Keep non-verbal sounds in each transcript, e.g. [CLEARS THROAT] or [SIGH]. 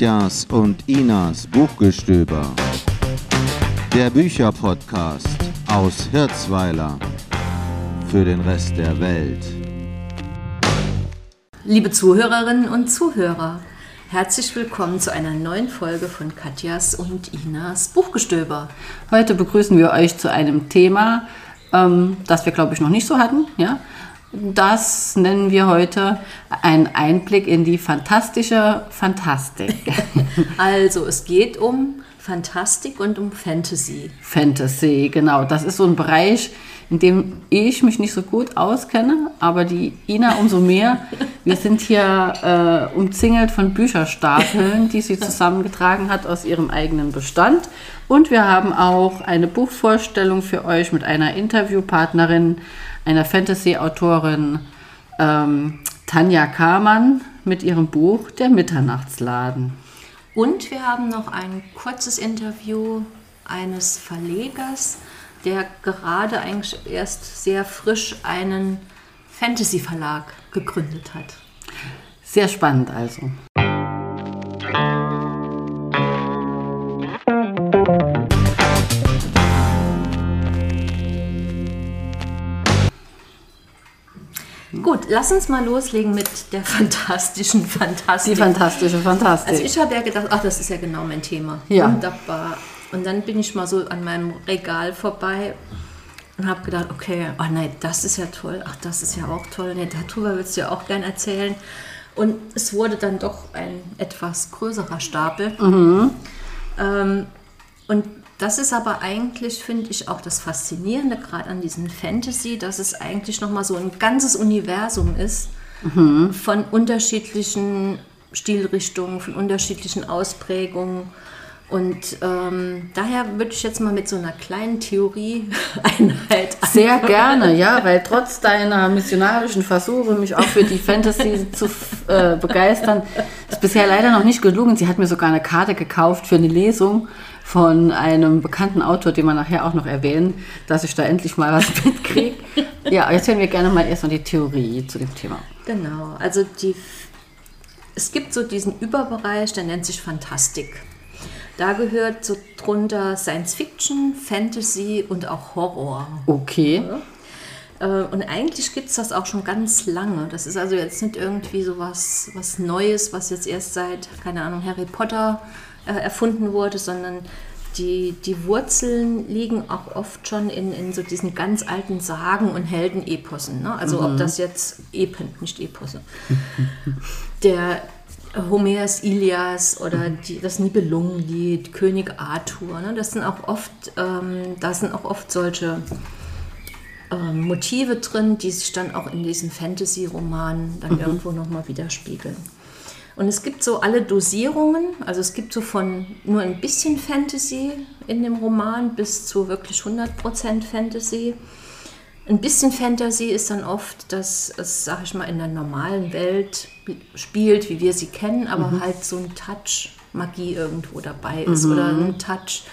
Katjas und Inas Buchgestöber. Der Bücherpodcast aus Hirzweiler für den Rest der Welt. Liebe Zuhörerinnen und Zuhörer, herzlich willkommen zu einer neuen Folge von Katjas und Inas Buchgestöber. Heute begrüßen wir euch zu einem Thema, ähm, das wir, glaube ich, noch nicht so hatten. Ja? Das nennen wir heute einen Einblick in die fantastische Fantastik. [LAUGHS] Also, es geht um Fantastik und um Fantasy. Fantasy, genau. Das ist so ein Bereich, in dem ich mich nicht so gut auskenne, aber die Ina umso mehr. Wir sind hier äh, umzingelt von Bücherstapeln, die sie zusammengetragen hat aus ihrem eigenen Bestand. Und wir haben auch eine Buchvorstellung für euch mit einer Interviewpartnerin, einer Fantasy-Autorin ähm, Tanja Kamann mit ihrem Buch Der Mitternachtsladen. Und wir haben noch ein kurzes Interview eines Verlegers, der gerade eigentlich erst sehr frisch einen Fantasy-Verlag gegründet hat. Sehr spannend also. Lass uns mal loslegen mit der fantastischen Fantastik. Die fantastische Fantastik. Also ich habe ja gedacht, ach, das ist ja genau mein Thema. Ja. Wunderbar. Und dann bin ich mal so an meinem Regal vorbei und habe gedacht, okay, ach nein, das ist ja toll, ach, das ist ja auch toll, nee, darüber willst du ja auch gern erzählen. Und es wurde dann doch ein etwas größerer Stapel. Ähm, und das ist aber eigentlich, finde ich, auch das Faszinierende gerade an diesem Fantasy, dass es eigentlich nochmal so ein ganzes Universum ist von unterschiedlichen Stilrichtungen, von unterschiedlichen Ausprägungen. Und ähm, daher würde ich jetzt mal mit so einer kleinen Theorie-Einheit [LAUGHS] Sehr gerne, ja, weil trotz deiner missionarischen Versuche, mich auch für die Fantasy zu äh, begeistern, ist bisher leider noch nicht gelungen. Sie hat mir sogar eine Karte gekauft für eine Lesung von einem bekannten Autor, den wir nachher auch noch erwähnen, dass ich da endlich mal was [LAUGHS] mitkriege. Ja, jetzt hören wir gerne mal erstmal die Theorie zu dem Thema. Genau, also die, es gibt so diesen Überbereich, der nennt sich Fantastik. Da gehört so drunter Science Fiction, Fantasy und auch Horror. Okay. Äh, Und eigentlich gibt es das auch schon ganz lange. Das ist also jetzt nicht irgendwie so was, was Neues, was jetzt erst seit, keine Ahnung, Harry Potter äh, erfunden wurde, sondern die, die Wurzeln liegen auch oft schon in, in so diesen ganz alten Sagen und Heldenepossen. Ne? Also ob das jetzt Epen, nicht Eposse. [LAUGHS] Der Homers Ilias oder die, das Nibelungenlied, König Arthur. Ne? Das sind auch oft, ähm, da sind auch oft solche ähm, Motive drin, die sich dann auch in diesen Fantasy-Romanen dann irgendwo nochmal widerspiegeln. Und es gibt so alle Dosierungen, also es gibt so von nur ein bisschen Fantasy in dem Roman bis zu wirklich 100% Fantasy. Ein bisschen Fantasy ist dann oft, dass es, sag ich mal, in der normalen Welt spielt, wie wir sie kennen, aber halt so ein Touch Magie irgendwo dabei ist oder ein Touch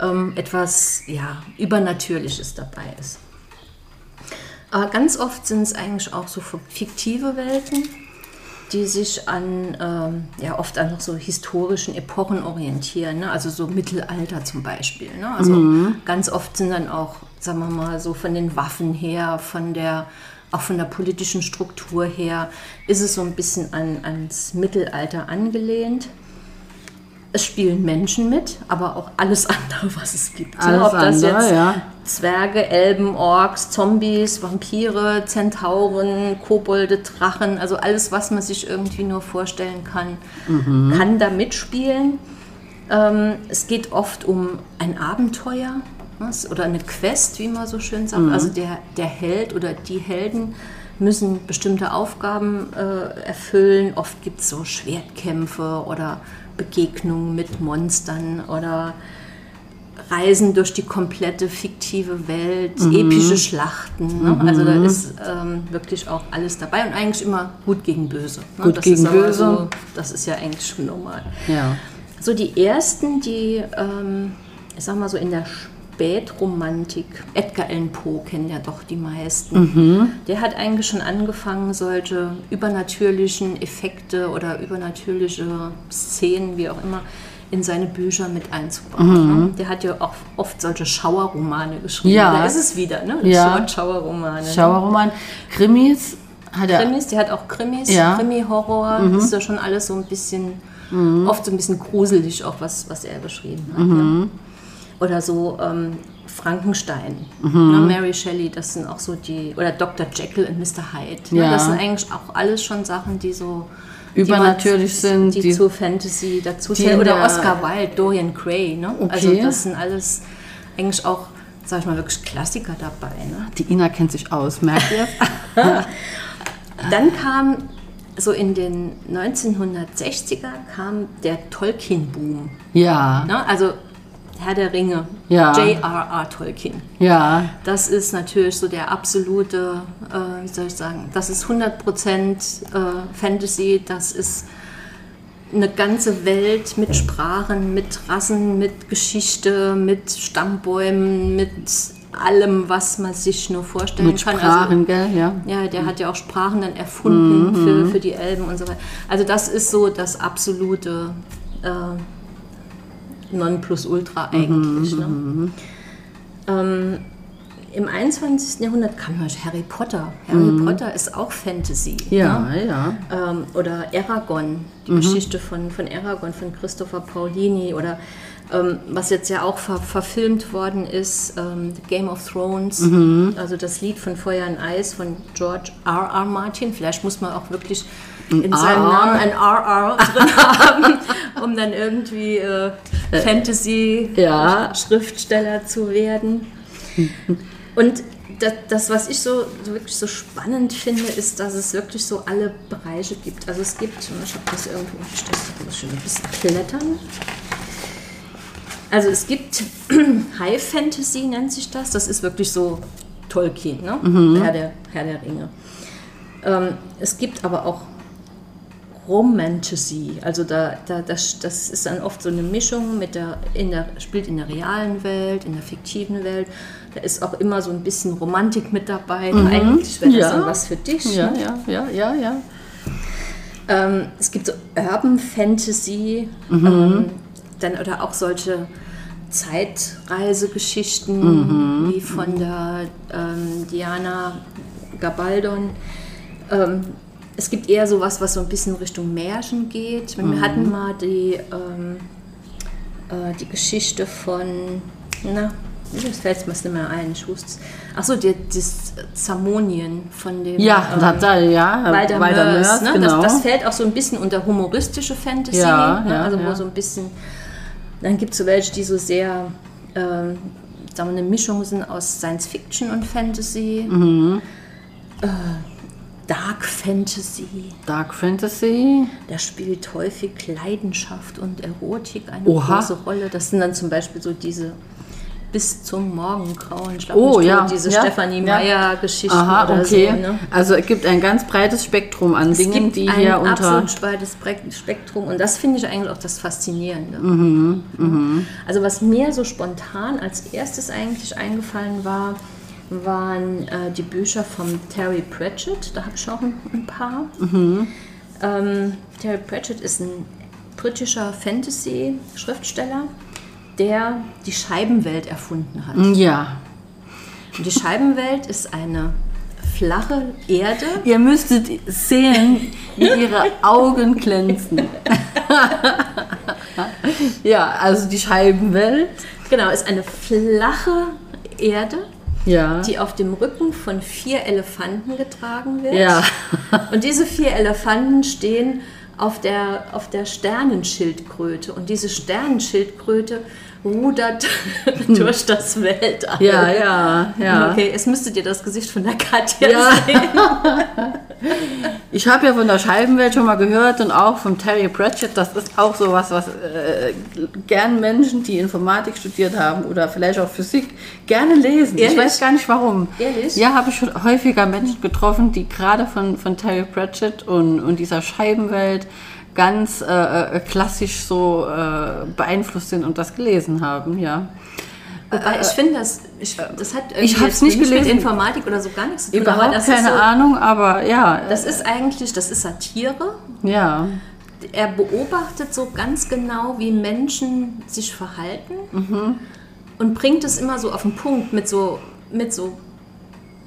ähm, etwas ja, Übernatürliches dabei ist. Aber ganz oft sind es eigentlich auch so fiktive Welten, die sich an, ähm, ja, oft an so historischen Epochen orientieren, ne? also so Mittelalter zum Beispiel. Ne? Also ganz oft sind dann auch, sagen wir mal, so von den Waffen her, von der, auch von der politischen Struktur her, ist es so ein bisschen an, ans Mittelalter angelehnt. Es spielen Menschen mit, aber auch alles [LAUGHS] andere, was es gibt. ne? Alles Ob das andere, jetzt ja. Zwerge, Elben, Orks, Zombies, Vampire, Zentauren, Kobolde, Drachen, also alles, was man sich irgendwie nur vorstellen kann, kann da mitspielen. Ähm, es geht oft um ein Abenteuer was, oder eine Quest, wie man so schön sagt. Also der, der Held oder die Helden müssen bestimmte Aufgaben äh, erfüllen. Oft gibt es so Schwertkämpfe oder Begegnungen mit Monstern oder Reisen durch die komplette fiktive Welt, epische Schlachten. Ne? Also da ist ähm, wirklich auch alles dabei und eigentlich immer gut gegen böse. Ne? Gut das gegen böse. So, das ist ja eigentlich schon normal. Ja. So die ersten, die, ähm, ich sag mal so in der Spätromantik. Edgar Allan Poe kennen ja doch die meisten. Der hat eigentlich schon angefangen, solche übernatürlichen Effekte oder übernatürliche Szenen, wie auch immer, in seine Bücher mit einzubauen. ne? Der hat ja auch oft solche Schauerromane geschrieben. Ja. Da ist es wieder, ne? Ja. Schauerromane. ne? Schauerroman. Krimis hat er. Krimis, die hat auch Krimis, Ja. Mhm. Krimi-Horror, das ist ja schon alles so ein bisschen, oft so ein bisschen gruselig auch, was, was er geschrieben hat. Mhm. Ja. Oder so ähm, Frankenstein, Mhm. ne, Mary Shelley, das sind auch so die, oder Dr. Jekyll und Mr. Hyde. Ne, Ja. Das sind eigentlich auch alles schon Sachen, die so Übernatürlich die sind, Die, die- zu Fantasy dazu zählen. Oder der- Oscar Wilde, Dorian Gray. Ne? Also Okay. das sind alles eigentlich auch, sag ich mal, wirklich Klassiker dabei. Ne? Die Ina kennt sich aus, merkt ihr? [LAUGHS] Dann kam so in den 1960er kam der Tolkien-Boom. ja, Ne? Also Herr der Ringe, Ja. J.R.R. Tolkien. ja, Das ist natürlich so der absolute, äh, wie soll ich sagen, das ist 100% äh, Fantasy, das ist eine ganze Welt mit Sprachen, mit Rassen, mit Geschichte, mit Stammbäumen, mit allem, was man sich nur vorstellen mit kann. Sprachen, gell? Ja. Ja, der hat ja auch Sprachen dann erfunden für, für die Elben und so weiter. Also das ist so das absolute äh, Nonplusultra eigentlich. Ne? Ähm, Im 21. Jahrhundert kam natürlich Harry Potter. Harry Potter ist auch Fantasy. Ja, Ne? ja. Ähm, oder Aragon, die Mhm. Geschichte von, von Aragon, von Christopher Paulini. Oder ähm, was jetzt ja auch ver verfilmt worden ist, ähm, Game of Thrones. Mhm. Also das Lied von Feuer und Eis von George R. R. Martin. Vielleicht muss man auch wirklich in seinem. Namen ein RR [LAUGHS] drin haben, um dann irgendwie äh, Fantasy-Schriftsteller zu werden. Und das, das, was ich so, so wirklich so spannend finde, ist, dass es wirklich so alle Bereiche gibt. Also es gibt, ich habe das irgendwo, ich das muss schon ein bisschen klettern. Also es gibt [CLEARS THROAT] High Fantasy nennt sich das. Das ist wirklich so Tolkien, ne? Herr, der, Herr der Ringe. Ähm, es gibt aber auch Romantasy, also da, da, das, das ist dann oft so eine Mischung mit der, in der, spielt in der realen Welt, in der fiktiven Welt. Da ist auch immer so ein bisschen Romantik mit dabei. Eigentlich wäre das Ja. dann was für dich. Ja, ne? ja, ja, ja, ja. Ähm, es gibt so Urban Fantasy, ähm, dann oder auch solche Zeitreisegeschichten wie von der ähm, Diana Gabaldon. Ähm, es gibt eher sowas, was so ein bisschen Richtung Märchen geht. Wir hatten mal die, ähm, äh, die Geschichte von, na, das fällt mir nicht mehr ein, ich wusste Achso, das Zamonien von dem Ja, ähm, da, da, ja. Walter, Mörs, ne? genau. das, das fällt auch so ein bisschen unter humoristische Fantasy, Ja, ne? ja, also wo ja. so ein bisschen, dann gibt es so welche, die so sehr, ähm, sagen wir, eine Mischung sind aus Science Fiction und Fantasy, Mhm. äh, Dark Fantasy, Dark Fantasy. da spielt häufig Leidenschaft und Erotik eine Oha. große Rolle. Das sind dann zum Beispiel so diese bis zum Morgengrauen, ich glaub Oh, nicht, ja, diese ja, Stefanie ja. Meyer-Geschichten Aha, oder okay. so. Ne? Also es gibt ein ganz breites Spektrum an Es Dingen, die ein hier unter. absolut breites Spek- Spektrum und das finde ich eigentlich auch das Faszinierende. Mhm, Also was mir so spontan als erstes eigentlich eingefallen war, waren äh, die Bücher von Terry Pratchett. Da habe ich auch ein, ein paar. Mhm. Ähm, Terry Pratchett ist ein britischer Fantasy-Schriftsteller, der die Scheibenwelt erfunden hat. Ja. Und die Scheibenwelt ist eine flache Erde. Ihr müsstet sehen, wie ihre Augen glänzen. [LAUGHS] ja, also die Scheibenwelt. Genau, ist eine flache Erde, Ja. die auf dem Rücken von vier Elefanten getragen wird. Ja. Und diese vier Elefanten stehen auf der, auf der Sternenschildkröte. Und diese Sternenschildkröte rudert [LAUGHS] durch das Weltall. Ja, ja, ja. Okay, jetzt müsstet ihr das Gesicht von der Katja Ja. sehen. [LAUGHS] Ich habe ja von der Scheibenwelt schon mal gehört und auch von Terry Pratchett. Das ist auch sowas, was äh, gern Menschen, die Informatik studiert haben oder vielleicht auch Physik, gerne lesen. Ehrlich? Ich weiß gar nicht warum. Ehrlich? Ja, habe ich schon häufiger Menschen getroffen, die gerade von, von Terry Pratchett und, und dieser Scheibenwelt ganz äh, äh, klassisch so äh, beeinflusst sind und das gelesen haben, ja. Wobei ich finde, das, ich, das hat irgendwie ich hab's nicht mit gelesen. Informatik oder so gar nichts zu tun. aber Überhaupt das keine ist so, Ahnung, aber ja. Das ist eigentlich, das ist Satire. ja. Er beobachtet so ganz genau, wie Menschen sich verhalten und bringt es immer so auf den Punkt mit so, mit so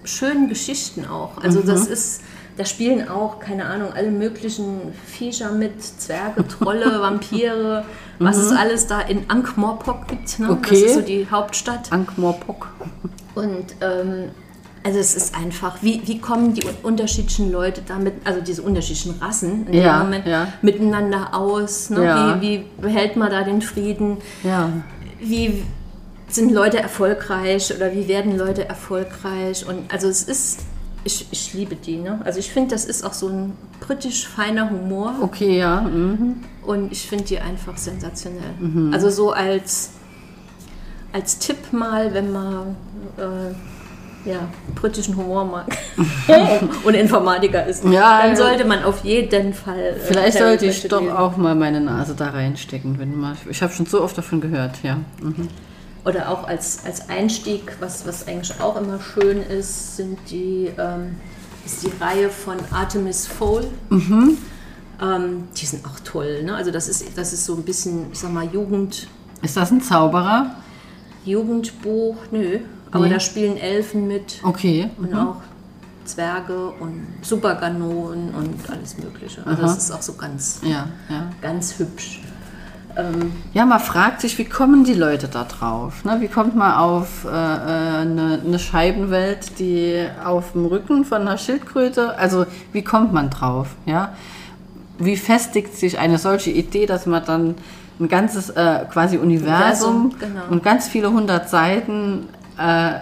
schönen Geschichten auch. Also das ist, da spielen auch, keine Ahnung, alle möglichen Viecher mit, Zwerge, Trolle, [LAUGHS] Vampire, was es alles da in Ankh-Morpok gibt. Ne? Das Okay. ist so die Hauptstadt. Ankh-Morpok. Und ähm, also es ist einfach, wie, wie kommen die un- unterschiedlichen Leute damit, also diese unterschiedlichen Rassen in Ja, dem Moment, ja. miteinander aus? Ne? Ja. Wie, wie behält man da den Frieden? Ja. Wie sind Leute erfolgreich oder wie werden Leute erfolgreich? Und also es ist, ich, ich liebe die. Ne? Also ich finde, das ist auch so ein britisch feiner Humor. Okay, ja. Mhm. Und ich finde die einfach sensationell. Mhm. Also so als, als Tipp mal, wenn man äh, ja, britischen Humor mag [LAUGHS] und Informatiker ist, Ja, dann ja. sollte man auf jeden Fall. äh, Vielleicht sollte ich doch auch mal meine Nase da reinstecken. Wenn mal, ich habe schon so oft davon gehört, ja. Mhm. Oder auch als, als Einstieg, was, was eigentlich auch immer schön ist, sind die, ähm, ist die Reihe von Artemis Fowl. Mhm. Ähm, die sind auch toll. Ne? Also das ist, das ist so ein bisschen, ich sag mal, Jugend, Ist das ein Zauberer? Jugendbuch, nö. Aber Nee. da spielen Elfen mit Okay. und auch Zwerge und Superganonen und alles Mögliche. Also Aha. das ist auch so ganz, Ja, ja. ganz hübsch. Ja, man fragt sich, wie kommen die Leute da drauf? Ne? Wie kommt man auf äh, äh, eine, eine Scheibenwelt, die auf dem Rücken von einer Schildkröte, also wie kommt man drauf? Ja? Wie festigt sich eine solche Idee, dass man dann ein ganzes äh, quasi Universum, Universum, genau. und ganz viele hundert Seiten äh,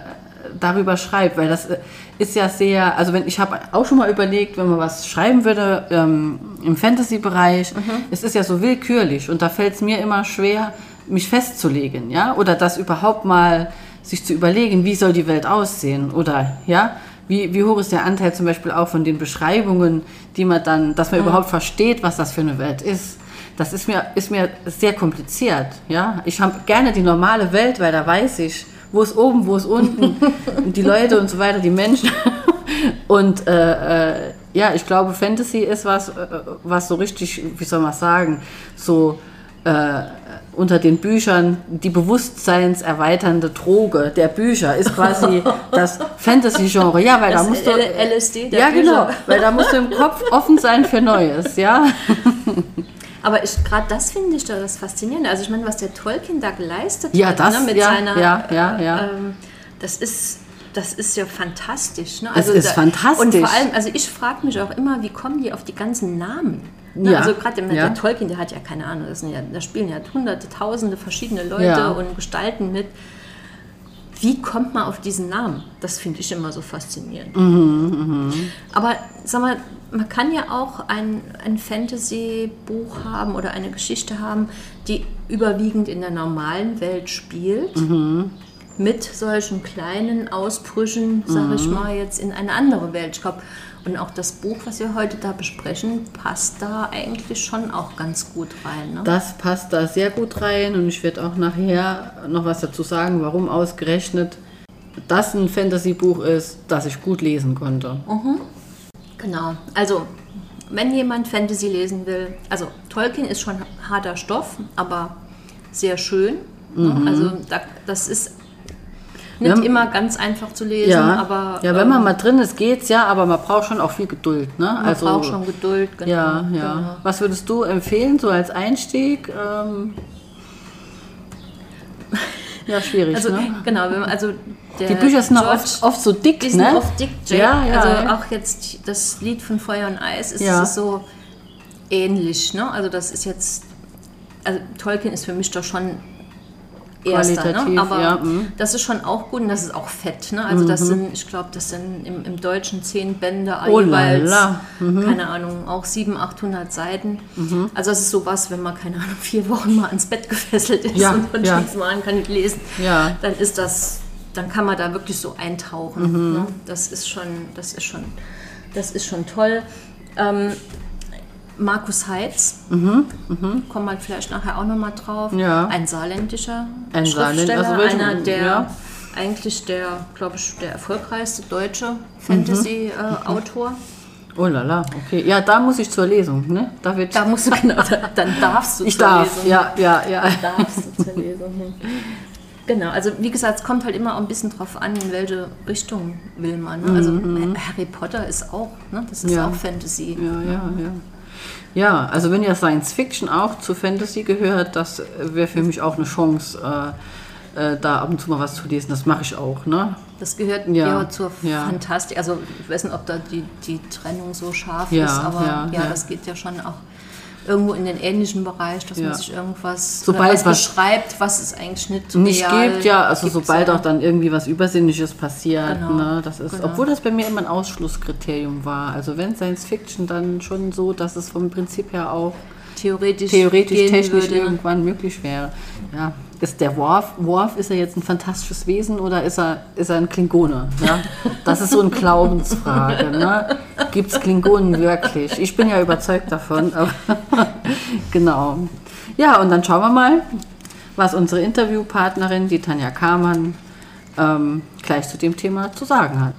darüber schreibt, weil das äh, ist ja sehr, also wenn ich habe auch schon mal überlegt, wenn man was schreiben würde ähm, im Fantasy-Bereich, es ist ja so willkürlich und da fällt es mir immer schwer, mich festzulegen, ja, oder das überhaupt mal sich zu überlegen, wie soll die Welt aussehen oder ja, wie, wie hoch ist der Anteil zum Beispiel auch von den Beschreibungen, die man dann, dass man überhaupt versteht, was das für eine Welt ist. Das ist mir, ist mir sehr kompliziert. Ja? Ich habe gerne die normale Welt, weil da weiß ich, wo ist oben, wo ist unten, [LAUGHS] die Leute und so weiter, die Menschen. Und äh, äh, ja, ich glaube, Fantasy ist was, äh, was so richtig, wie soll man sagen, so äh, unter den Büchern die bewusstseinserweiternde Droge der Bücher ist quasi [LAUGHS] das Fantasy-Genre. Ja, weil Das da musst du. LSD der ja, genau, Bücher. weil da musst du im Kopf offen sein für Neues, ja. [LAUGHS] Aber gerade das finde ich da das Faszinierende. Also ich meine, was der Tolkien da geleistet Ja, hat das, ne, mit ja, seiner, ja, ja, ja. Ähm, das ist das ist ja fantastisch. Ne? Es ist da, fantastisch. Und vor allem, also ich frage mich auch immer, wie kommen die auf die ganzen Namen? Ne? Ja, Also gerade der, ja. der Tolkien, der hat ja keine Ahnung, das sind ja, da spielen ja hunderte, tausende verschiedene Leute Ja. und Gestalten mit. Wie kommt man auf diesen Namen? Das finde ich immer so faszinierend. Mhm, Aber sag mal, man kann ja auch ein, ein Fantasy-Buch haben oder eine Geschichte haben, die überwiegend in der normalen Welt spielt, Mhm. mit solchen kleinen Ausbrüchen, sage ich mal, jetzt in eine andere Welt. Ich glaube, und auch das Buch, was wir heute da besprechen, passt da eigentlich schon auch ganz gut rein. Ne? Das passt da sehr gut rein und ich werde auch nachher noch was dazu sagen, warum ausgerechnet das ein Fantasy-Buch ist, das ich gut lesen konnte. Genau. Also, wenn jemand Fantasy lesen will, also Tolkien ist schon harter Stoff, aber sehr schön. ne? Also, da, das ist nicht Ja. immer ganz einfach zu lesen, Ja, aber ja, wenn man ähm, mal drin ist, geht's ja, aber man braucht schon auch viel Geduld. Ne? man braucht schon Geduld. Genau, Ja, ja. Genau. Was würdest du empfehlen, so als Einstieg? Ähm, [LAUGHS] ja, schwierig, Also, ne? genau, wenn man, also der Die Bücher sind George- oft, oft so dick, Die sind ne? oft dick, Jack. Ja, ja. Also auch jetzt das Lied von Feuer und Eis ist, Ja. ist so ähnlich. Ne? Also das ist jetzt, also Tolkien ist für mich doch schon erster, ne? aber ja, mhm. das ist schon auch gut und das ist auch fett. Ne? Also das sind, ich glaube, das sind im, im Deutschen zehn Bände, Oh jeweils. Mhm. keine Ahnung, auch 700, 800 Seiten. Also das ist sowas, wenn man, keine Ahnung, vier Wochen mal ans Bett gefesselt ist Ja, und von ja. nichts machen kann nicht lesen, Ja. dann ist das, dann kann man da wirklich so eintauchen. Mhm. Ne? Das ist schon, das ist schon, das ist schon toll. Ähm, Markus Heitz, kommen wir vielleicht nachher auch nochmal drauf. Mhm, Ja. Ein saarländischer Ein Saarländ- Schriftsteller, also welchen- einer der ja. eigentlich der, glaube ich, der erfolgreichste deutsche Mhm. Fantasy-Autor. Oh la la, okay. Ja, da muss ich zur Lesung, ne? Da wird Da musst du [LAUGHS] genau, da- dann darfst du ich zur darf, Lesung. ja, ja, ja. darfst du zur Lesung. Genau, also wie gesagt, es kommt halt immer auch ein bisschen drauf an, in welche Richtung will man. Ne? Also Harry Potter ist auch, ne? das ist Mhm. Ja. auch Fantasy. Ja, ja, ja. Ja, also wenn ja Science Fiction auch zu Fantasy gehört, das wäre für mich auch eine Chance, äh, äh, da ab und zu mal was zu lesen. Das mache ich auch, ne? Das gehört Ja, ja, zur ja. Fantastik. Also ich weiß nicht, ob da die, die Trennung so scharf Ja, ist, aber ja, das geht ja schon auch irgendwo in den ähnlichen Bereich, dass Ja. man sich irgendwas Sobald was beschreibt, was es eigentlich nicht Nicht gibt, ja, also gibt, sobald auch dann irgendwie was Übersinnliches passiert, Genau, ne, das ist, genau. obwohl das bei mir immer ein Ausschlusskriterium war. Also wenn Science Fiction dann schon so, dass es vom Prinzip her auch theoretisch, theoretisch, technisch würde. irgendwann möglich wäre. Ja. Ist der Worf, Worf, ist er jetzt ein fantastisches Wesen oder ist er, ist er ein Klingone? Ja? Das ist so eine [LAUGHS] Glaubensfrage. Ne? Gibt es Klingonen wirklich? Ich bin ja überzeugt davon. [LAUGHS] Genau. Ja, und dann schauen wir mal, was unsere Interviewpartnerin, die Tanja Kamann, ähm, gleich zu dem Thema zu sagen hat.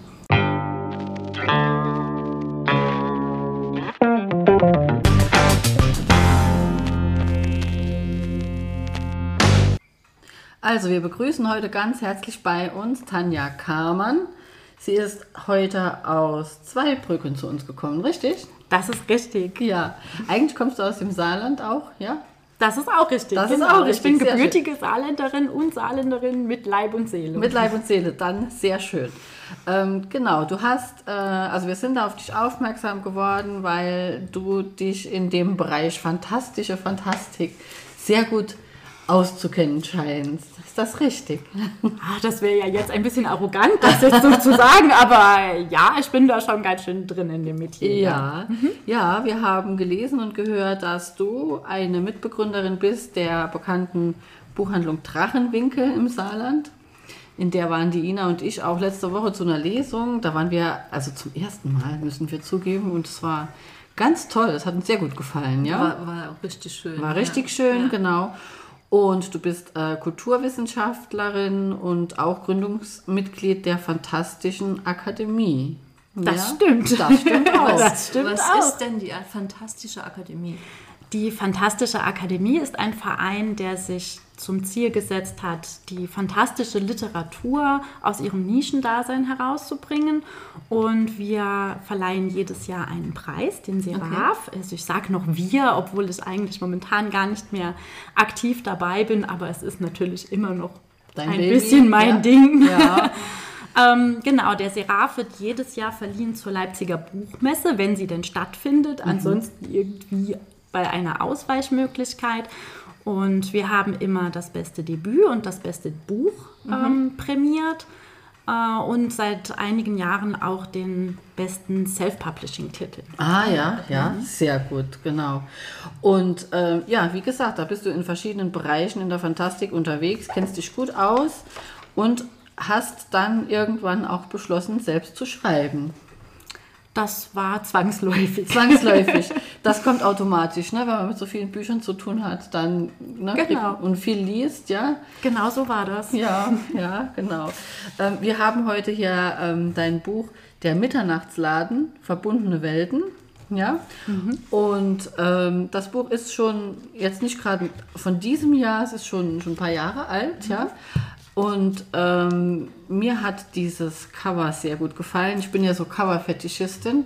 Also, wir begrüßen heute ganz herzlich bei uns Tanja Kamann. Sie ist heute aus Zweibrücken zu uns gekommen, richtig? Das ist richtig. Ja. Eigentlich kommst du aus dem Saarland auch, ja? Das ist auch richtig. Das ist auch richtig, Ich bin gebürtige Saarländerin und Saarländerin mit Leib und Seele. Mit Leib und Seele, dann sehr schön. Ähm, genau, du hast, äh, also wir sind da auf dich aufmerksam geworden, weil du dich in dem Bereich fantastische Fantastik sehr gut auszukennen scheinst. Ist das richtig? Ah, das wäre ja jetzt ein bisschen arrogant, das jetzt so zu sagen, aber ja, ich bin da schon ganz schön drin in dem Metier. Ja, ja, wir haben gelesen und gehört, dass du eine Mitbegründerin bist der bekannten Buchhandlung Drachenwinkel im Saarland. In der waren die Ina und ich auch letzte Woche zu einer Lesung. Da waren wir, also zum ersten Mal, müssen wir zugeben, und es war ganz toll. Es hat uns sehr gut gefallen, ja. War, war richtig schön. War ja. richtig schön, Ja. genau. Und du bist äh, Kulturwissenschaftlerin und auch Gründungsmitglied der Fantastischen Akademie. Das stimmt. Das stimmt [LAUGHS] auch. Das stimmt Was auch. ist denn die Fantastische Akademie? Die Fantastische Akademie ist ein Verein, der sich zum Ziel gesetzt hat, die fantastische Literatur aus ihrem Nischendasein herauszubringen. Und wir verleihen jedes Jahr einen Preis, den Seraph. Also ich sage noch wir, obwohl ich eigentlich momentan gar nicht mehr aktiv dabei bin, aber es ist natürlich immer noch Dein ein Baby, bisschen mein ja. Ding. Ja. [LAUGHS] Ähm, genau, der Seraph wird jedes Jahr verliehen zur Leipziger Buchmesse, wenn sie denn stattfindet. Ansonsten irgendwie bei einer Ausweichmöglichkeit. Und wir haben immer das beste Debüt und das beste Buch ähm, prämiert. Äh, und seit einigen Jahren auch den besten Self-Publishing-Titel. Ah ja, ja, sehr gut, genau. Und ähm, ja, wie gesagt, da bist du in verschiedenen Bereichen in der Fantastik unterwegs, kennst dich gut aus und hast dann irgendwann auch beschlossen, selbst zu schreiben. Das war zwangsläufig. Zwangsläufig. [LAUGHS] Das kommt automatisch, ne? wenn man mit so vielen Büchern zu tun hat, dann ne? Genau. und viel liest, ja. Genau so war das. Ja, ja, genau. Ähm, wir haben heute hier ähm, dein Buch Der Mitternachtsladen, verbundene Welten. Ja, und ähm, das Buch ist schon jetzt nicht gerade von diesem Jahr, es ist schon, schon ein paar Jahre alt, ja. Und ähm, mir hat dieses Cover sehr gut gefallen. Ich bin ja so Cover-Fetischistin.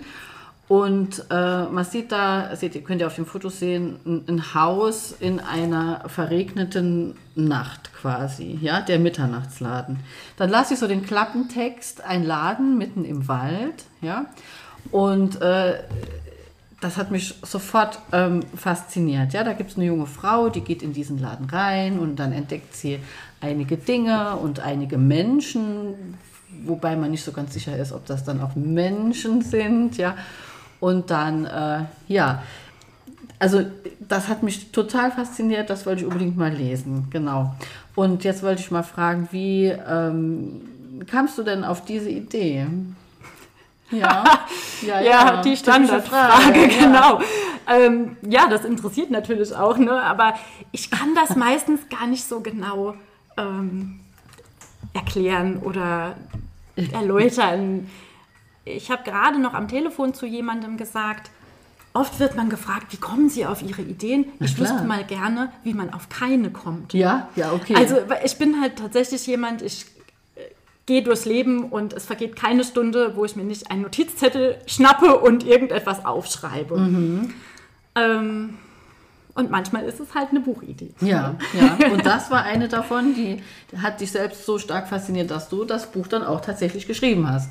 Und äh, man sieht da, seht ihr, könnt ihr auf dem Foto sehen, ein, ein Haus in einer verregneten Nacht quasi, ja, der Mitternachtsladen. Dann lasse ich so den Klappentext, ein Laden mitten im Wald, ja, und äh, das hat mich sofort ähm, fasziniert. Ja, da gibt es eine junge Frau, die geht in diesen Laden rein und dann entdeckt sie einige Dinge und einige Menschen, wobei man nicht so ganz sicher ist, ob das dann auch Menschen sind. Ja, und dann, äh, ja, also das hat mich total fasziniert, das wollte ich unbedingt mal lesen, genau. Und jetzt wollte ich mal fragen, wie ähm, kamst du denn auf diese Idee? Ja, [LAUGHS] Ja, die typische Standardfrage, ja. genau. ähm, ja, das interessiert natürlich auch, ne? aber ich kann das meistens gar nicht so genau ähm, erklären oder erläutern. Ich habe gerade noch am Telefon zu jemandem gesagt, oft wird man gefragt, wie kommen Sie auf Ihre Ideen? Ich wüsste mal gerne, wie man auf keine kommt. Ja, ja, okay. Also ich bin halt tatsächlich jemand, ich äh, gehe durchs Leben und es vergeht keine Stunde, wo ich mir nicht einen Notizzettel schnappe und irgendetwas aufschreibe. Ähm, und manchmal ist es halt eine Buchidee. Ja, ja. [LAUGHS] Und das war eine davon, die hat dich selbst so stark fasziniert, dass du das Buch dann auch tatsächlich geschrieben hast.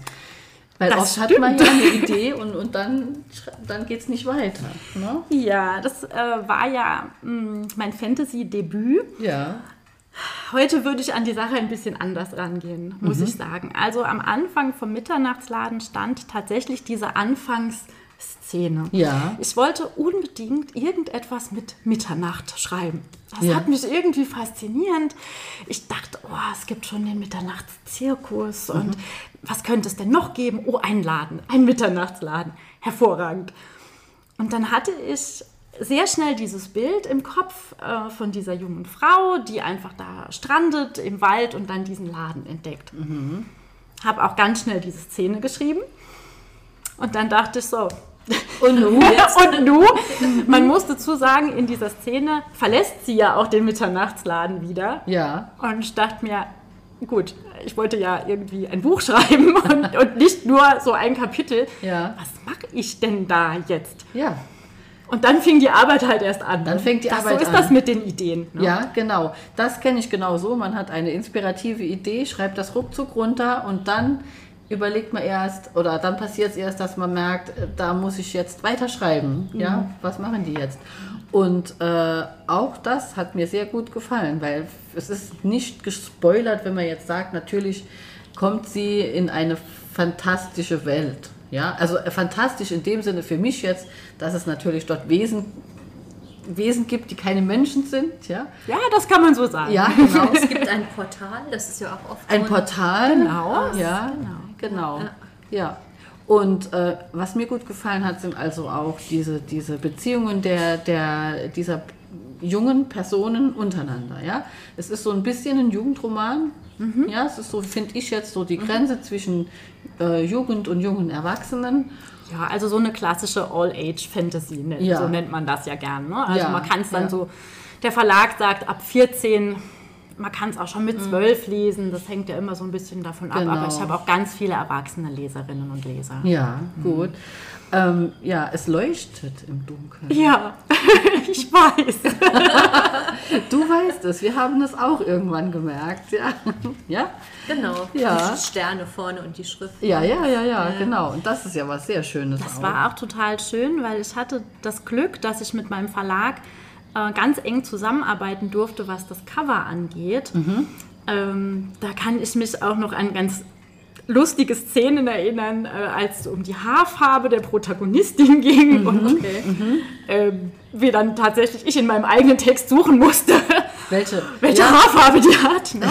Weil Das oft hat man ja stimmt. eine Idee und, und dann, dann geht es nicht weiter. Ne? Ja, das äh, war ja mh, mein Fantasy-Debüt. Ja. Heute würde ich an die Sache ein bisschen anders rangehen, muss ich sagen. Also am Anfang vom Mitternachtsladen stand tatsächlich diese Anfangsszene. Ja. Ich wollte unbedingt irgendetwas mit Mitternacht schreiben. Das Ja. hat mich irgendwie faszinierend. Ich dachte, oh, es gibt schon den Mitternachtszirkus und was könnte es denn noch geben? Oh, ein Laden, ein Mitternachtsladen. Hervorragend. Und dann hatte ich sehr schnell dieses Bild im Kopf äh, von dieser jungen Frau, die einfach da strandet im Wald und dann diesen Laden entdeckt. Habe auch ganz schnell diese Szene geschrieben. Und dann dachte ich so, Und [LAUGHS] jetzt? und nu, man muss dazu sagen, in dieser Szene verlässt sie ja auch den Mitternachtsladen wieder. Ja. Und ich dachte mir, gut, ich wollte ja irgendwie ein Buch [LAUGHS] schreiben und, und nicht nur so ein Kapitel. Ja. Was mache ich denn da jetzt? Ja. Und dann fing die Arbeit halt erst an. Dann fängt die das, Arbeit So ist an. das mit den Ideen. Ne? Ja, genau. Das kenne ich genau so. Man hat eine inspirative Idee, schreibt das ruckzuck runter und dann überlegt man erst, oder dann passiert es erst, dass man merkt, äh, da muss ich jetzt weiterschreiben. Ja, was machen die jetzt? Und äh, auch das hat mir sehr gut gefallen, weil es ist nicht gespoilert, wenn man jetzt sagt, natürlich kommt sie in eine fantastische Welt. Ja, also äh, fantastisch in dem Sinne für mich jetzt, dass es natürlich dort Wesen, Wesen gibt, die keine Menschen sind. Ja, Ja, das kann man so sagen. ja genau. Es gibt [LAUGHS] ein Portal, das ist ja auch oft Ein so Portal. Genau. Ja, genau. Ja. Und äh, was mir gut gefallen hat, sind also auch diese, diese Beziehungen der, der, dieser jungen Personen untereinander. Ja? Es ist so ein bisschen ein Jugendroman. Ja, es ist so, finde ich jetzt, so die Grenze zwischen äh, Jugend und jungen Erwachsenen. Ja, also so eine klassische All-Age-Fantasy, ne? Ja. so nennt man das ja gern. Ne? Also Ja, man kann es dann ja. so, der Verlag sagt ab 14, man kann es auch schon mit 12 lesen, das hängt ja immer so ein bisschen davon ab, Genau. aber ich habe auch ganz viele erwachsene Leserinnen und Leser. Ja, gut. Ähm, ja, es leuchtet im Dunkeln. Ja, [LAUGHS] ich weiß. [LAUGHS] Du weißt es, wir haben es auch irgendwann gemerkt. Ja, [LAUGHS] ja? Genau. Ja. Die Sterne vorne und die Schrift. Ja, ja, ja, ja, genau. Und das ist ja was sehr Schönes. Das auch. war auch total schön, weil ich hatte das Glück, dass ich mit meinem Verlag äh, ganz eng zusammenarbeiten durfte, was das Cover angeht. Ähm, da kann ich mich auch noch an ganz lustige Szenen erinnern, äh, als es um die Haarfarbe der Protagonistin [LAUGHS] ging und ähm, wir dann tatsächlich ich in meinem eigenen Text suchen musste, Welche? [LAUGHS] welche ja, Haarfarbe die hat. Ne?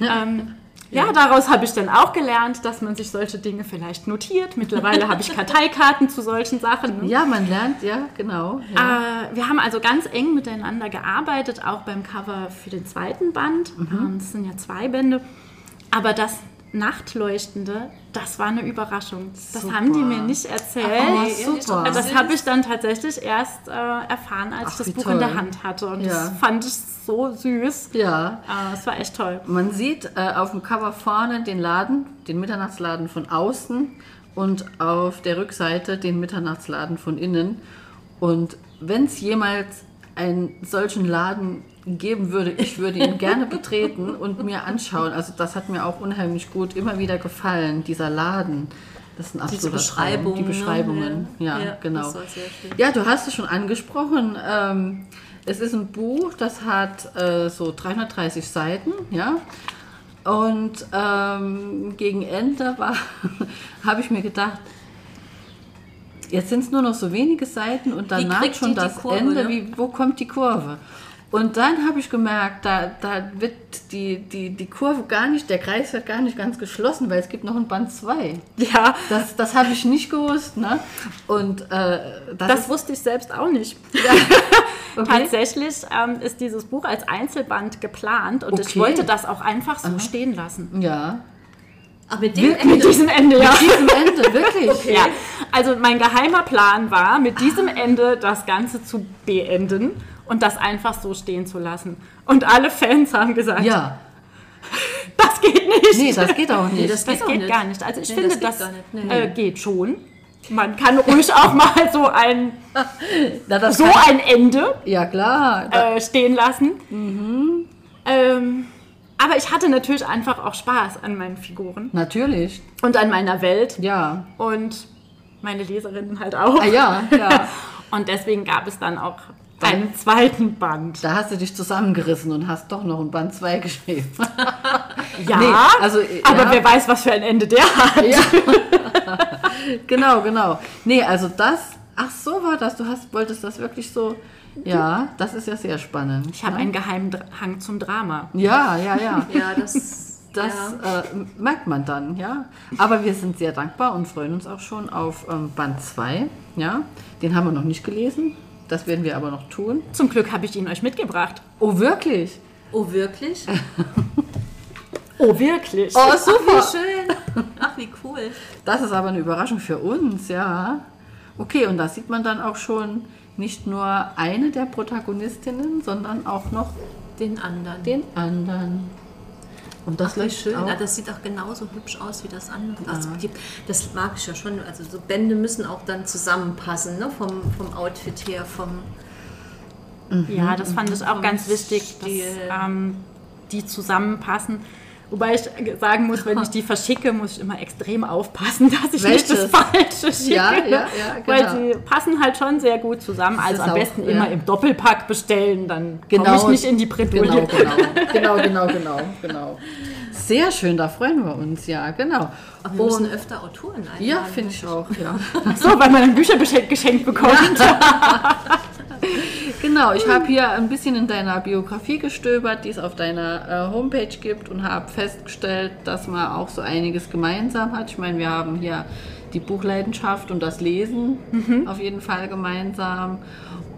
[LAUGHS] ähm, ja, daraus habe ich dann auch gelernt, dass man sich solche Dinge vielleicht notiert. Mittlerweile habe ich [LAUGHS] Karteikarten zu solchen Sachen. Ne? ja, man lernt, ja, genau. Ja. Äh, wir haben also ganz eng miteinander gearbeitet, auch beim Cover für den zweiten Band. Ähm, Das sind ja zwei Bände. Aber das Nachtleuchtende, das war eine Überraschung. Das Super. haben die mir nicht erzählt. Oh, super. Äh, Das habe ich dann tatsächlich erst äh, erfahren, als Ach, ich das Buch toll. in der Hand hatte. Und Ja. das fand ich so süß. ja. Äh, Es war echt toll. Man sieht äh, auf dem Cover vorne den Laden, den Mitternachtsladen von außen und auf der Rückseite den Mitternachtsladen von innen. Und wenn es jemals einen solchen Laden geben würde, ich würde ihn gerne betreten und mir anschauen. Also das hat mir auch unheimlich gut immer wieder gefallen, dieser Laden. Das ist ein absoluter. Die Beschreibungen, ne? ja, genau. Sehr schön. Ja, du hast es schon angesprochen. Ähm, es ist ein Buch, das hat äh, so 330 Seiten, ja. Und ähm, gegen Ende war, [LAUGHS] habe ich mir gedacht, jetzt sind es nur noch so wenige Seiten und danach schon das Kurve, Ende. ne? Wie, wo kommt die Kurve? Und dann habe ich gemerkt, da, da wird die, die, die Kurve gar nicht, der Kreis wird gar nicht ganz geschlossen, weil es gibt noch ein Band 2. Ja, Das, das habe ich nicht gewusst. Ne? Und äh, das, das wusste ich selbst auch nicht. [LAUGHS] okay. Tatsächlich ähm, ist dieses Buch als Einzelband geplant und ich Okay. wollte das auch einfach so stehen lassen. Ja. Aber mit dem Mit Ende. diesem Ende, ja. Diesem Ende, wirklich. [LAUGHS] ja. Also mein geheimer Plan war, mit diesem Ende das Ganze zu beenden und das einfach so stehen zu lassen. Und alle Fans haben gesagt, Ja. das geht nicht. Nee, das geht auch nicht. das Das geht nicht. gar nicht. Also ich Nee, finde, das geht das. Nee. äh, geht schon. Man kann ruhig auch [LAUGHS] mal so ein, Na, das so ein Ende ja, klar. Äh, stehen lassen. Ähm, aber ich hatte natürlich einfach auch Spaß an meinen Figuren natürlich. und an meiner Welt Ja. und meine Leserinnen halt auch. Ah, ja, ja. [LAUGHS] Und deswegen gab es dann auch einen zweiten Band. Da hast du dich zusammengerissen und hast doch noch ein Band 2 geschrieben. [LAUGHS] Ja, Nee, also, aber ja. wer weiß, was für ein Ende der hat. Ja. [LAUGHS] genau, genau. Nee, also das, ach so war das, du hast, wolltest das wirklich so, ja, das ist ja sehr spannend. Ich habe ja? einen geheimen Hang zum Drama. Ja, ja, ja. [LAUGHS] Ja, das. Das ja. äh, merkt man dann, ja. Aber wir sind sehr dankbar und freuen uns auch schon auf ähm, Band 2, ja. Den haben wir noch nicht gelesen, das werden wir aber noch tun. Zum Glück habe ich ihn euch mitgebracht. Oh, wirklich? Oh, wirklich? [LAUGHS] Oh, wirklich? Oh, Wie super. schön. Ach, wie cool. Das ist aber eine Überraschung für uns, ja. Okay, und da sieht man dann auch schon nicht nur eine der Protagonistinnen, sondern auch noch Den anderen. den anderen. Und das Wie läuft schön. auch. Ah, das sieht auch genauso hübsch aus wie das andere. Also die, das mag ich ja schon. Also so Bände müssen auch dann zusammenpassen, ne? vom, vom Outfit her, vom Ja, das fand ich auch ganz wichtig, dass ähm, die zusammenpassen. Wobei ich sagen muss, wenn ich die [LAUGHS] verschicke, muss ich immer extrem aufpassen, dass ich nicht das Welches? Falsche schicke. Ja, ja, ja, Weil genau. sie passen halt schon sehr gut zusammen. Also am auch, besten ja. immer im Doppelpack bestellen, dann komme ich nicht in die Bredouille. Genau, genau, [LAUGHS] genau, genau, genau, genau. Sehr schön, da freuen wir uns, ja, genau. Aber wir müssen öfter Autoren einladen. Ja, finde ich auch, ja. So, weil man ein Büchergeschenk geschenkt bekommt. [LAUGHS] Genau, ich habe hier ein bisschen in deiner Biografie gestöbert, die es auf deiner äh, Homepage gibt und habe festgestellt, dass man auch so einiges gemeinsam hat. Ich meine, wir haben hier die Buchleidenschaft und das Lesen auf jeden Fall gemeinsam.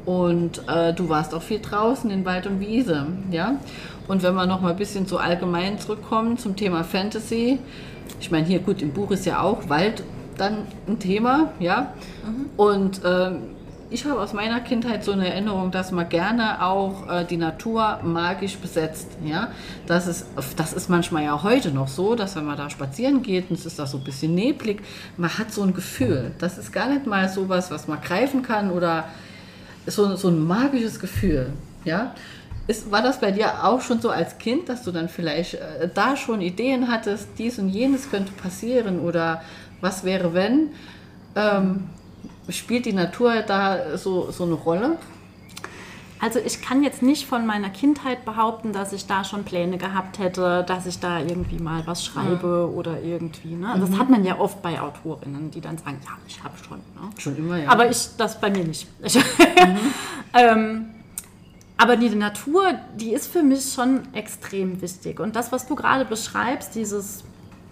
Und äh, du warst auch viel draußen in Wald und Wiese, ja. Und wenn wir noch mal ein bisschen so allgemein zurückkommen zum Thema Fantasy, ich meine, hier gut, im Buch ist ja auch Wald dann ein Thema, ja. Und ähm, ich habe aus meiner Kindheit so eine Erinnerung, dass man gerne auch äh, die Natur magisch besetzt. Ja? Das, ist, das ist manchmal ja heute noch so, dass wenn man da spazieren geht und es ist da so ein bisschen neblig, man hat so ein Gefühl. Das ist gar nicht mal so was, was man greifen kann oder so, so ein magisches Gefühl. Ja? Ist, war das bei dir auch schon so als Kind, dass du dann vielleicht äh, da schon Ideen hattest, dies und jenes könnte passieren oder was wäre wenn? Ähm, spielt die Natur da so, so eine Rolle? Also ich kann jetzt nicht von meiner Kindheit behaupten, dass ich da schon Pläne gehabt hätte, dass ich da irgendwie mal was schreibe oder irgendwie. Ne? Also Das hat man ja oft bei Autorinnen, die dann sagen, ja, ich habe schon. Ne? Schon immer, ja. Aber ich, das bei mir nicht. Ich, [LAUGHS] ähm, aber die Natur, die ist für mich schon extrem wichtig. Und das, was du gerade beschreibst, dieses,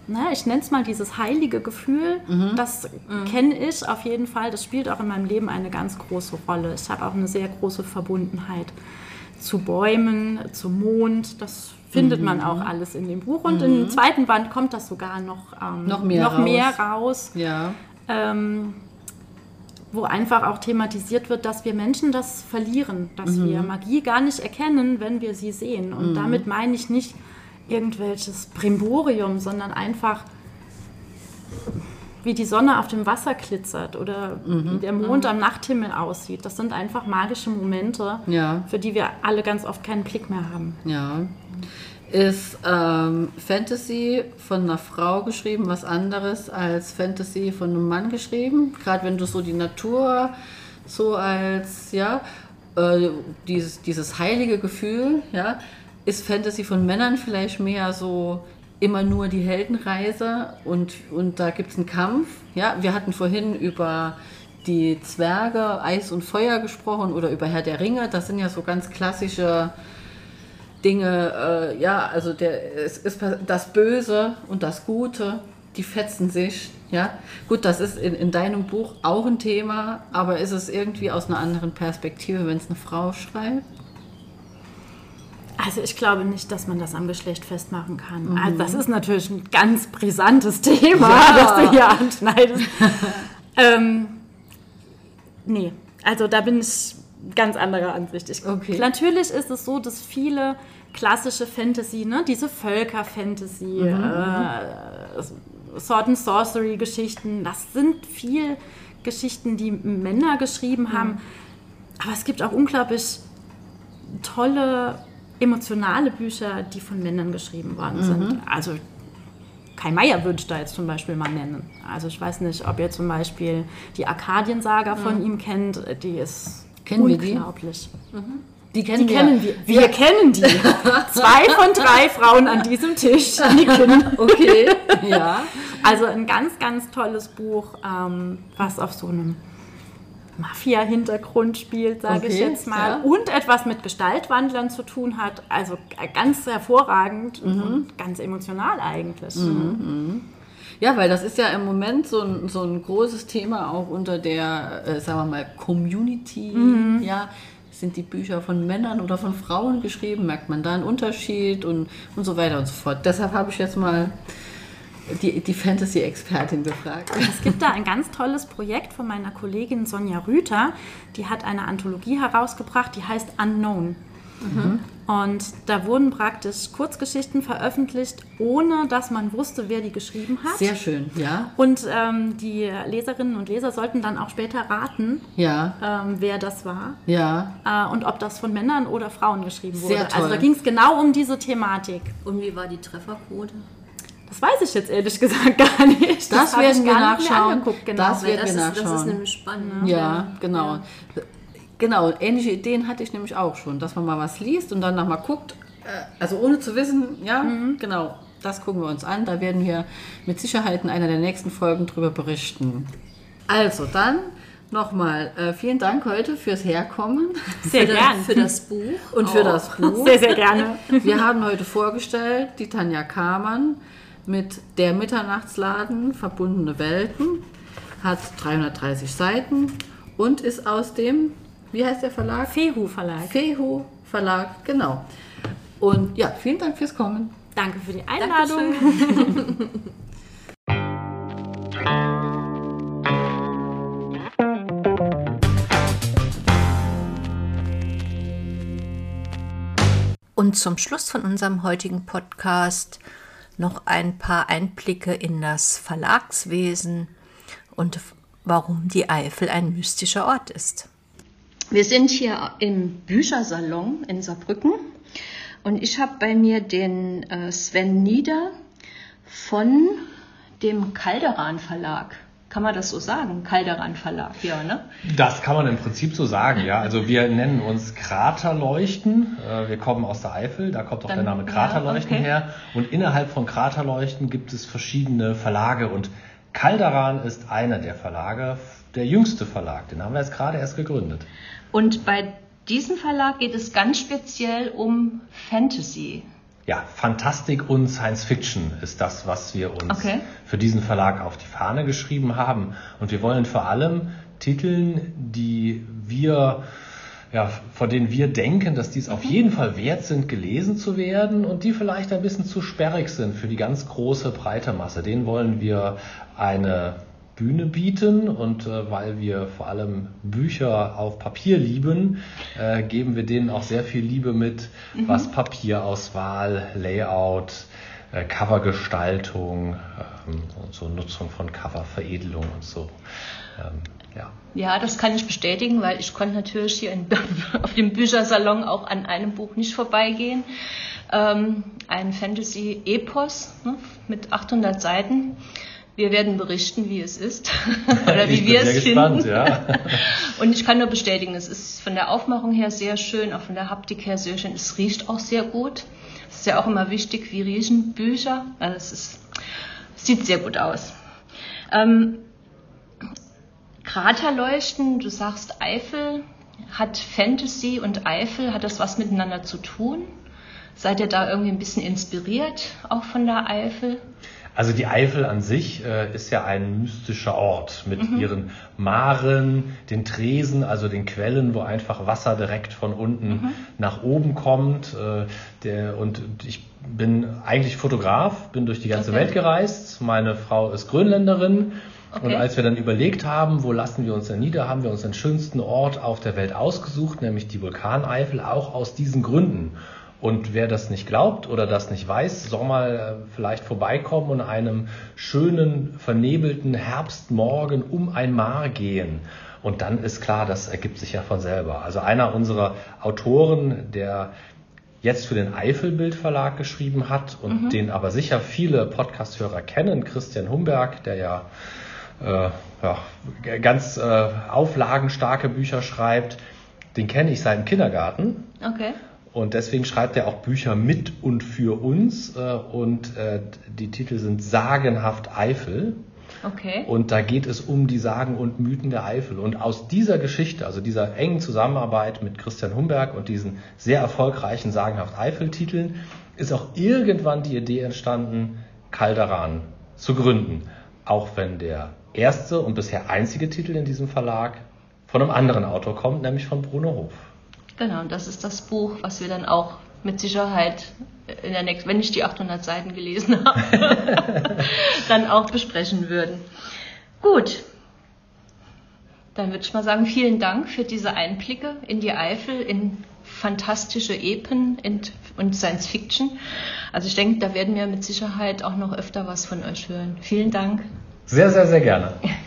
na, ich nenne es mal dieses heilige Gefühl, das kenne ich auf jeden Fall. Das spielt auch in meinem Leben eine ganz große Rolle. Ich habe auch eine sehr große Verbundenheit zu Bäumen, zum Mond. Das findet man auch alles in dem Buch. Und im zweiten Band kommt das sogar noch, ähm, Noch mehr noch raus. mehr raus ja. ähm, wo einfach auch thematisiert wird, dass wir Menschen das verlieren, dass wir Magie gar nicht erkennen, wenn wir sie sehen. Und damit meine ich nicht irgendwelches Brimborium, sondern einfach wie die Sonne auf dem Wasser glitzert oder wie der Mond am Nachthimmel aussieht. Das sind einfach magische Momente, Ja. für die wir alle ganz oft keinen Blick mehr haben. Ja. Ist ähm, Fantasy von einer Frau geschrieben was anderes als Fantasy von einem Mann geschrieben? Gerade wenn du so die Natur so als, ja, äh, dieses, dieses heilige Gefühl, ja, ist Fantasy von Männern vielleicht mehr so immer nur die Heldenreise und, und da gibt es einen Kampf. Ja, wir hatten vorhin über die Zwerge, Eis und Feuer gesprochen oder über Herr der Ringe. Das sind ja so ganz klassische Dinge. Äh, ja, also der, es ist das Böse und das Gute, die fetzen sich. Ja, gut, das ist in, in deinem Buch auch ein Thema, aber ist es irgendwie aus einer anderen Perspektive, wenn es eine Frau schreibt? Also ich glaube nicht, dass man das am Geschlecht festmachen kann. Mhm. Also das ist natürlich ein ganz brisantes [LAUGHS] Thema, ja. das du hier anschneidest. [LAUGHS] ähm, nee, also da bin ich ganz anderer Ansicht. Ich, okay. Natürlich ist es so, dass viele klassische Fantasy, ne, diese Völker-Fantasy, mhm. äh, Sword and Sorcery-Geschichten, das sind viel Geschichten, die Männer geschrieben mhm. haben. Aber es gibt auch unglaublich tolle emotionale Bücher, die von Männern geschrieben worden mhm. sind. Also Kai Meier würde ich da jetzt zum Beispiel mal nennen. Also ich weiß nicht, ob ihr zum Beispiel die Arkadien-Saga mhm. von ihm kennt. Die ist kennen unglaublich. Wir die? Mhm. Die kennen, die wir. kennen wir. Wir, wir kennen die. [LAUGHS] Zwei von drei Frauen an diesem Tisch nicken. [LAUGHS] Okay, ja. Also ein ganz, ganz tolles Buch, ähm, was auf so einem Mafia-Hintergrund spielt, sage okay, ich jetzt mal, ja. und etwas mit Gestaltwandlern zu tun hat. Also ganz hervorragend mhm. und ganz emotional eigentlich. Mhm. mhm. Ja, weil das ist ja im Moment so ein, so ein großes Thema auch unter der, äh, sagen wir mal, Community. Mhm. Ja, sind die Bücher von Männern oder von Frauen geschrieben? Merkt man da einen Unterschied und, und so weiter und so fort. Deshalb habe ich jetzt mal die, die Fantasy-Expertin befragt. Es gibt da ein ganz tolles Projekt von meiner Kollegin Sonja Rüther. Die hat eine Anthologie herausgebracht, die heißt Unknown. Mhm. Und da wurden praktisch Kurzgeschichten veröffentlicht, ohne dass man wusste, wer die geschrieben hat. Sehr schön, ja. Und ähm, die Leserinnen und Leser sollten dann auch später raten, ja. ähm, wer das war. Ja. Äh, und ob das von Männern oder Frauen geschrieben wurde. Sehr toll. Also da ging es genau um diese Thematik. Und wie war die Trefferquote? Das weiß ich jetzt ehrlich gesagt [LAUGHS] gar nicht. Das, das werden wir nachschauen. Genau. Das werden wir nachschauen. Das ist nämlich spannend. Ne? Ja, genau. Ja. Genau, ähnliche Ideen hatte ich nämlich auch schon, dass man mal was liest und dann nochmal guckt, äh, also ohne zu wissen, ja, mhm. genau, das gucken wir uns an. Da werden wir mit Sicherheit in einer der nächsten Folgen drüber berichten. Also dann nochmal äh, vielen Dank heute fürs Herkommen. Sehr gerne. Für das Buch. [LAUGHS] Und für das Buch. Sehr, sehr gerne. Wir haben heute vorgestellt die Tanja Kamann mit Der Mitternachtsladen, verbundene Welten, hat 330 Seiten und ist aus dem, wie heißt der Verlag? Fehu Verlag. Fehu Verlag, genau. Und ja, vielen Dank fürs Kommen. Danke für die Einladung. Und zum Schluss von unserem heutigen Podcast noch ein paar Einblicke in das Verlagswesen und warum die Eifel ein mystischer Ort ist. Wir sind hier im Büchersalon in Saarbrücken und ich habe bei mir den äh, Sven Nieder von dem Calderan Verlag kann man das so sagen? Calderan Verlag, ja, ne? Das kann man im Prinzip so sagen, ja. Also wir nennen uns Kraterleuchten. Äh, wir kommen aus der Eifel, da kommt auch Dann, der Name Kraterleuchten ja, okay. her. Und innerhalb von Kraterleuchten gibt es verschiedene Verlage und Calderan ist einer der Verlage, der jüngste Verlag. Den haben wir jetzt gerade erst gegründet. Und bei diesem Verlag geht es ganz speziell um Fantasy ja, Fantastik und Science Fiction ist das, was wir uns okay. für diesen Verlag auf die Fahne geschrieben haben. Und wir wollen vor allem Titeln, die wir ja, von denen wir denken, dass dies auf jeden Fall wert sind, gelesen zu werden und die vielleicht ein bisschen zu sperrig sind für die ganz große breite Masse. Den wollen wir eine Bühne bieten und äh, weil wir vor allem Bücher auf Papier lieben, äh, geben wir denen auch sehr viel Liebe mit, mhm. was Papierauswahl, Layout, äh, Covergestaltung ähm, und so Nutzung von Coververedelung und so. Ähm, ja. ja, das kann ich bestätigen, weil ich konnte natürlich hier in, [LAUGHS] auf dem Büchersalon auch an einem Buch nicht vorbeigehen. Ähm, ein Fantasy-Epos ne, mit 800 Seiten wir werden berichten, wie es ist [LAUGHS] oder wie wir es gespannt, finden. Ja. [LAUGHS] Und ich kann nur bestätigen, es ist von der Aufmachung her sehr schön, auch von der Haptik her sehr schön. Es riecht auch sehr gut. Es ist ja auch immer wichtig, wie riechen Bücher. Also es ist, sieht sehr gut aus. Ähm, Kraterleuchten, du sagst Eifel, hat Fantasy und Eifel, hat das was miteinander zu tun? Seid ihr da irgendwie ein bisschen inspiriert, auch von der Eifel? Also die Eifel an sich äh, ist ja ein mystischer Ort mit mhm. ihren Maren, den Tresen, also den Quellen, wo einfach Wasser direkt von unten mhm. nach oben kommt. Äh, der, und ich bin eigentlich Fotograf, bin durch die ganze okay. Welt gereist. Meine Frau ist Grönländerin. Okay. Und als wir dann überlegt haben, wo lassen wir uns denn nieder, haben wir uns den schönsten Ort auf der Welt ausgesucht, nämlich die Vulkaneifel, auch aus diesen Gründen. Und wer das nicht glaubt oder das nicht weiß, soll mal äh, vielleicht vorbeikommen und einem schönen, vernebelten Herbstmorgen um ein Mar gehen. Und dann ist klar, das ergibt sich ja von selber. Also einer unserer Autoren, der jetzt für den Eifelbild Verlag geschrieben hat und mhm. den aber sicher viele Podcast-Hörer kennen, Christian Humberg, der ja, äh, ja ganz äh, auflagenstarke Bücher schreibt, den kenne ich seit dem Kindergarten. Okay. Und deswegen schreibt er auch Bücher mit und für uns. Äh, und äh, die Titel sind Sagenhaft Eifel. Okay. Und da geht es um die Sagen und Mythen der Eifel. Und aus dieser Geschichte, also dieser engen Zusammenarbeit mit Christian Humberg und diesen sehr erfolgreichen Sagenhaft Eifel-Titeln, ist auch irgendwann die Idee entstanden, Calderan zu gründen. Auch wenn der erste und bisher einzige Titel in diesem Verlag von einem anderen Autor kommt, nämlich von Bruno Hof. Genau, und das ist das Buch, was wir dann auch mit Sicherheit in der nächsten, wenn ich die 800 Seiten gelesen [LAUGHS] habe, [LAUGHS] dann auch besprechen würden. Gut, dann würde ich mal sagen, vielen Dank für diese Einblicke in die Eifel, in fantastische Epen und Science Fiction. Also ich denke, da werden wir mit Sicherheit auch noch öfter was von euch hören. Vielen Dank. Sehr, sehr, sehr gerne. [LAUGHS]